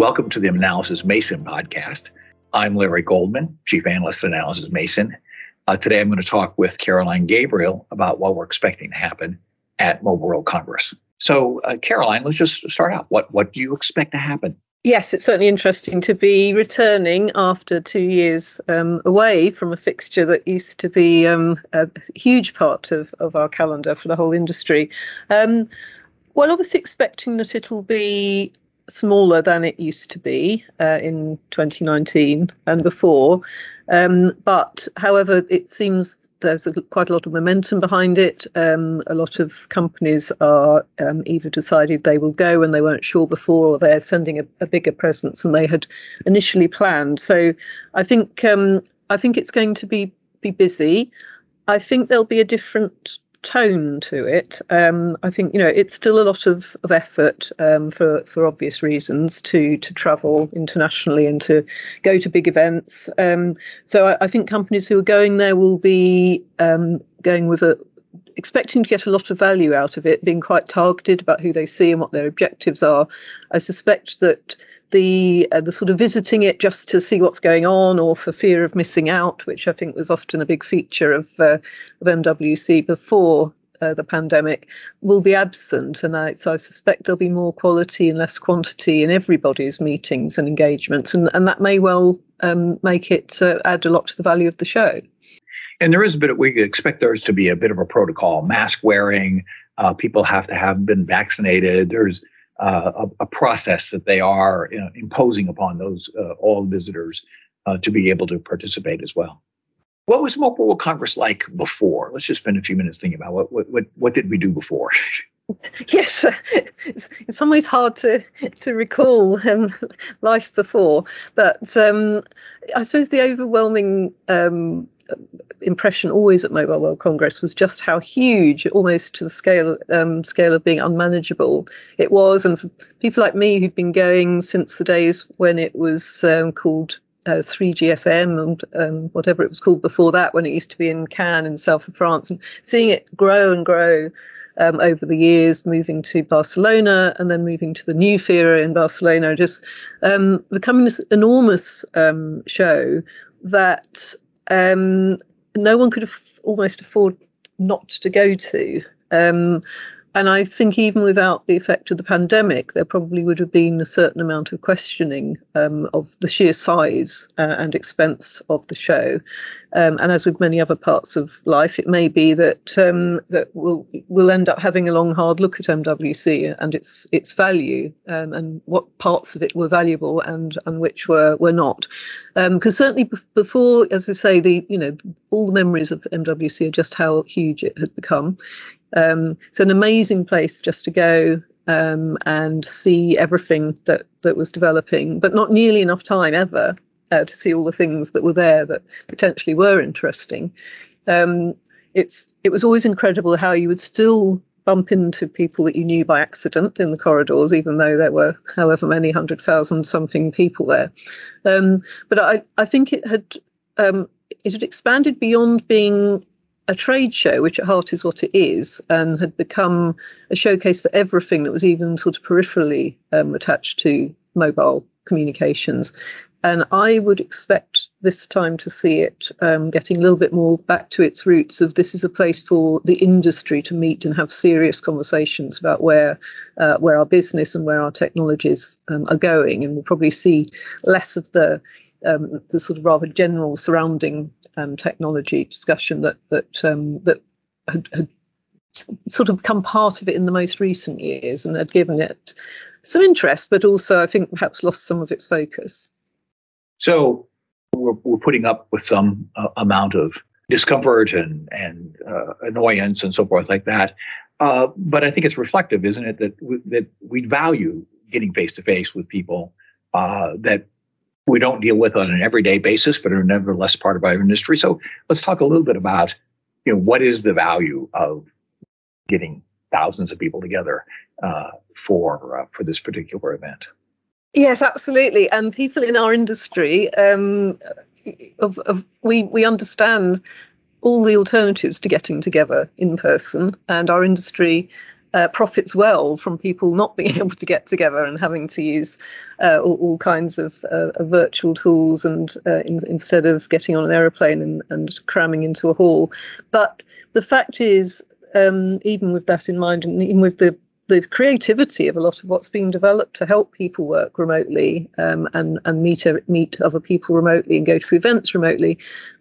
Welcome to the Analysys Mason podcast. I'm Larry Goldman, Chief Analyst at Analysys Mason. Uh, today I'm going to talk with Caroline Gabriel about what we're expecting to happen at Mobile World Congress. So, uh, Caroline, let's just start out. What what do you expect to happen? Yes, it's certainly interesting to be returning after two years um, away from a fixture that used to be um, a huge part of, of our calendar for the whole industry. Um, well, obviously expecting that it'll be smaller than it used to be uh, in 2019 and before. Um, but however, it seems there's a, quite a lot of momentum behind it. Um, a lot of companies are um, either decided they will go and they weren't sure before, or they're sending a, a bigger presence than they had initially planned. So I think um, I think it's going to be be busy. I think there'll be a different tone to it. Um, I think you know it's still a lot of, of effort um, for for obvious reasons to to travel internationally and to go to big events. Um, so I, I, think companies who are going there will be um, going with a expecting to get a lot of value out of it, being quite targeted about who they see and what their objectives are. I suspect that the uh, the sort of visiting it just to see what's going on or for fear of missing out, which I think was often a big feature of uh, of MWC before uh, the pandemic, will be absent. And I, so I suspect there'll be more quality and less quantity in everybody's meetings and engagements, and and that may well um, make it uh, add a lot to the value of the show. And there is a bit. Of, we expect there to be a bit of a protocol: mask wearing. Uh, people have to have been vaccinated. There's a, a, process that they are you know, imposing upon those uh, all visitors uh, to be able to participate as well. What was Mobile World Congress like before? Let's just spend a few minutes thinking about what what what, what did we do before. yes, it's in some ways hard to to recall um, life before, but um, I suppose the overwhelming um, impression always at Mobile World Congress was just how huge, almost to the scale um, scale of being unmanageable, it was. And for people like me who'd been going since the days when it was um, called uh, 3GSM and um, whatever it was called before that, when it used to be in Cannes in south of France, and seeing it grow and grow. Um, over the years, moving to Barcelona and then moving to the new Fira in Barcelona, just um, becoming this enormous um, show that um, no one could af- almost afford not to go to. Um, and I think even without the effect of the pandemic, there probably would have been a certain amount of questioning um, of the sheer size uh, and expense of the show. Um, and as with many other parts of life, it may be that um, that we'll we'll end up having a long, hard look at MWC and its its value um, and what parts of it were valuable and and which were were not. Because um, certainly b- before, as I say, the you know all the memories of MWC are just how huge it had become. Um, it's an amazing place just to go um, and see everything that that was developing, but not nearly enough time ever uh, to see all the things that were there that potentially were interesting. Um, it's it was always incredible how you would still bump into people that you knew by accident in the corridors, even though there were however many hundred thousand something people there. Um, but I, I think it had um, it had expanded beyond being a trade show, which at heart is what it is, and had become a showcase for everything that was even sort of peripherally um, attached to mobile communications. And I would expect this time to see it um, getting a little bit more back to its roots of this is a place for the industry to meet and have serious conversations about where uh, where our business and where our technologies um, are going. And we'll probably see less of the um, the sort of rather general surrounding um, technology discussion that that um, that had, had sort of become part of it in the most recent years and had given it some interest, but also I think perhaps lost some of its focus. So we're, we're putting up with some uh, amount of discomfort and and uh, annoyance and so forth like that. Uh, but I think it's reflective, isn't it, that w- that we value getting face to face with people uh, that we don't deal with on an everyday basis, but are nevertheless part of our industry. So let's talk a little bit about, you know, what is the value of getting thousands of people together uh, for uh, for this particular event. Yes, absolutely. And people in our industry, um, of, of, we we understand all the alternatives to getting together in person, and our industry uh, profits well from people not being able to get together and having to use uh, all, all, kinds of, uh, virtual tools and uh, in, instead of getting on an aeroplane and, and, cramming into a hall. But the fact is, um, even with that in mind, and even with the the creativity of a lot of what's being developed to help people work remotely um, and and meet meet other people remotely and go to events remotely,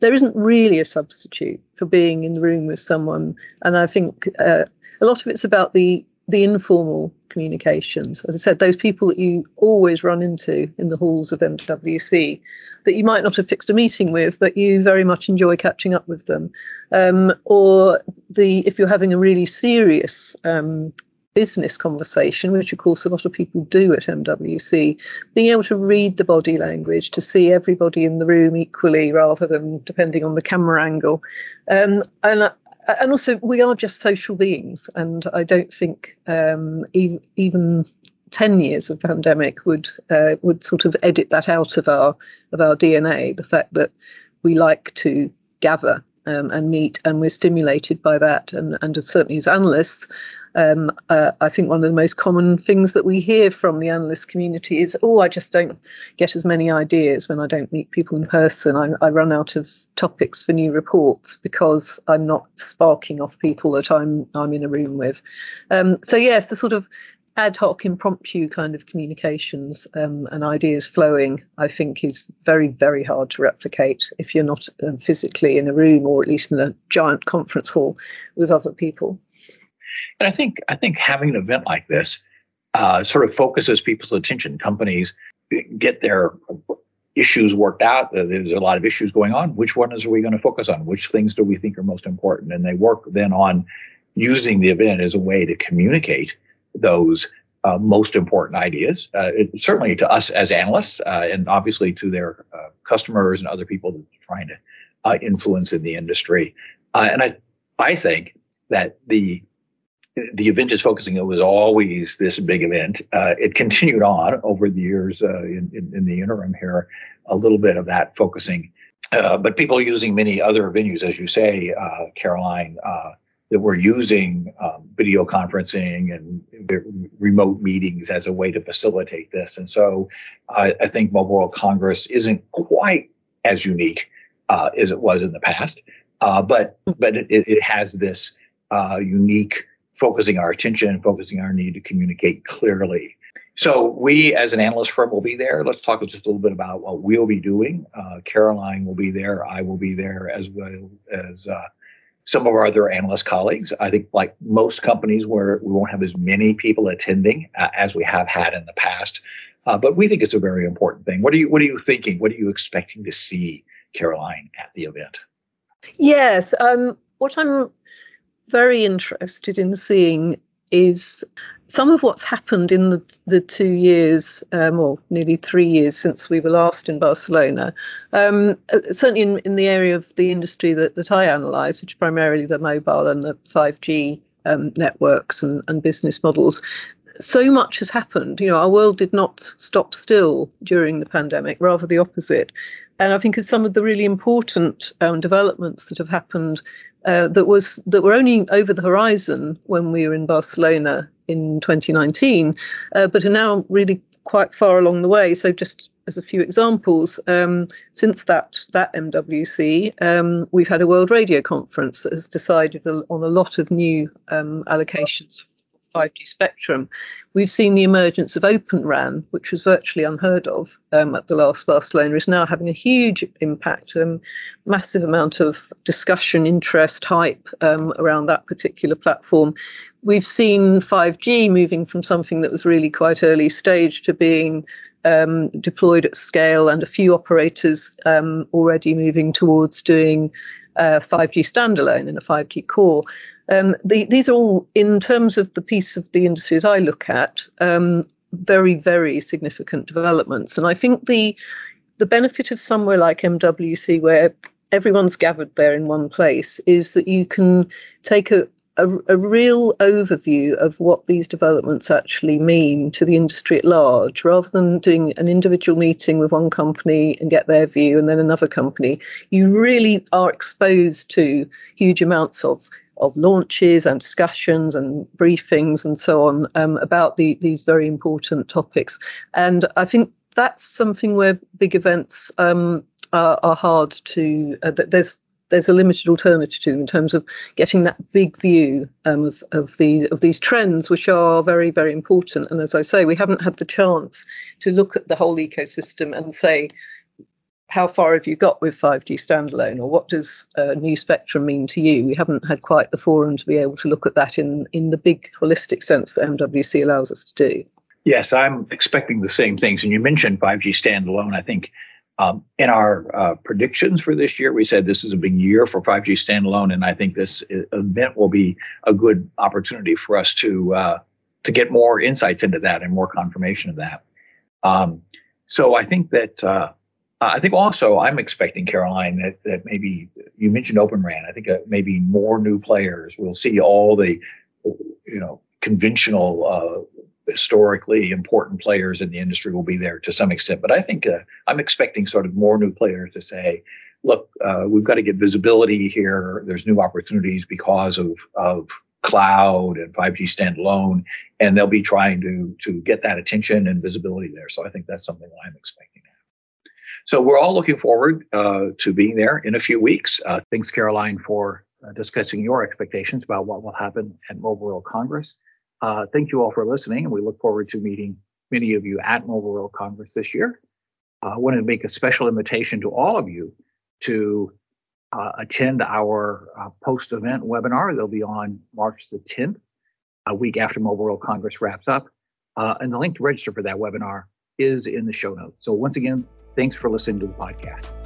there isn't really a substitute for being in the room with someone. And I think uh, a lot of it's about the the informal communications. As I said, those people that you always run into in the halls of MWC that you might not have fixed a meeting with, but you very much enjoy catching up with them. Um, or the if you're having a really serious um, business conversation, which of course a lot of people do at MWC, being able to read the body language, to see everybody in the room equally rather than depending on the camera angle. Um, and and also we are just social beings and i don't think um, e- even 10 years of pandemic would uh, would sort of edit that out of our of our dna the fact that we like to gather um, and meet and we're stimulated by that and and certainly as analysts um, uh, I think one of the most common things that we hear from the analyst community is, "Oh, I just don't get as many ideas when I don't meet people in person. I, I run out of topics for new reports because I'm not sparking off people that I'm I'm in a room with." Um, so yes, the sort of ad hoc, impromptu kind of communications um, and ideas flowing, I think, is very, very hard to replicate if you're not um, physically in a room or at least in a giant conference hall with other people. And I think I think having an event like this uh, sort of focuses people's attention. Companies get their issues worked out. Uh, there's a lot of issues going on. Which ones are we going to focus on? Which things do we think are most important? And they work then on using the event as a way to communicate those uh, most important ideas. Uh, it, certainly to us as analysts, uh, and obviously to their uh, customers and other people that are trying to uh, influence in the industry. and I, I think that the the event is focusing, it was always this big event. Uh, it continued on over the years uh, in, in, in, the interim here, a little bit of that focusing. Uh, but people using many other venues, as you say, uh, Caroline, uh, that were using um, video conferencing and remote meetings as a way to facilitate this. And so I think Mobile World Congress isn't quite as unique uh, as it was in the past, but but it, it has this unique focusing our attention, focusing our need to communicate clearly. So we, as an analyst firm, will be there. Let's talk just a little bit about what we'll be doing. Uh, Caroline will be there. I will be there as well as uh, some of our other analyst colleagues. I think, like most companies, where we won't have as many people attending uh, as we have had in the past, uh, but we think it's a very important thing. What are you What are you thinking? What are you expecting to see, Caroline, at the event? Yes, um, what I'm very interested in seeing is some of what's happened in the, the two years, um, or nearly three years since we were last in Barcelona. Um, uh, certainly in, in the area of the industry that, that I analyse, which is primarily the mobile and the 5G um, networks and, and business models. So much has happened. You know, our world did not stop still during the pandemic, rather the opposite. And I think of some of the really important um, developments that have happened uh, that was that were only over the horizon when we were in Barcelona in 2019, uh, but are now really quite far along the way. So just as a few examples, um, since that that MWC, um, we've had a World Radio Conference that has decided on a lot of new um, allocations 5G spectrum, we've seen the emergence of Open RAN, which was virtually unheard of um, at the last Barcelona, is now having a huge impact, um, massive amount of discussion, interest, hype um, around that particular platform. We've seen 5G moving from something that was really quite early stage to being um, deployed at scale, and a few operators um, already moving towards doing uh, 5G standalone and a 5G core. Um, the, these are all, in terms of the piece of the industries I look at, um, very, very significant developments. And I think the the benefit of somewhere like MWC, where everyone's gathered there in one place, is that you can take a, a, a, real overview of what these developments actually mean to the industry at large, rather than doing an individual meeting with one company and get their view and then another company. You really are exposed to huge amounts of of launches and discussions and briefings and so on um, about the, these very important topics. And I think that's something where big events um, are, are, hard to. Uh, there's there's a limited alternative to in terms of getting that big view um, of of the of these trends, which are very very important. And as I say, we haven't had the chance to look at the whole ecosystem and say. How far have you got with 5G standalone, or what does uh, new spectrum mean to you? We haven't had quite the forum to be able to look at that in in the big holistic sense that MWC allows us to do. Yes, I'm expecting the same things. And you mentioned 5G standalone. I think um, in our uh, predictions for this year, we said this is a big year for 5G standalone, and I think this event will be a good opportunity for us to uh, to get more insights into that and more confirmation of that. Um, so I think that uh, I think also I'm expecting Caroline that that maybe you mentioned Open RAN. I think uh, maybe more new players. We'll see all the you know conventional uh, historically important players in the industry will be there to some extent. But I think uh, I'm expecting sort of more new players to say, look, uh, we've got to get visibility here. There's new opportunities because of of cloud and 5G standalone, and they'll be trying to to get that attention and visibility there. So I think that's something that I'm expecting. So we're all looking forward uh, to being there in a few weeks. Uh, thanks, Caroline, for uh, discussing your expectations about what will happen at Mobile World Congress. Uh, thank you all for listening, and we look forward to meeting many of you at Mobile World Congress this year. Uh, I want to make a special invitation to all of you to uh, attend our uh, post event webinar. They'll be on March the 10th, a week after Mobile World Congress wraps up. And the link to register for that webinar is in the show notes. So, once again, thanks for listening to the podcast.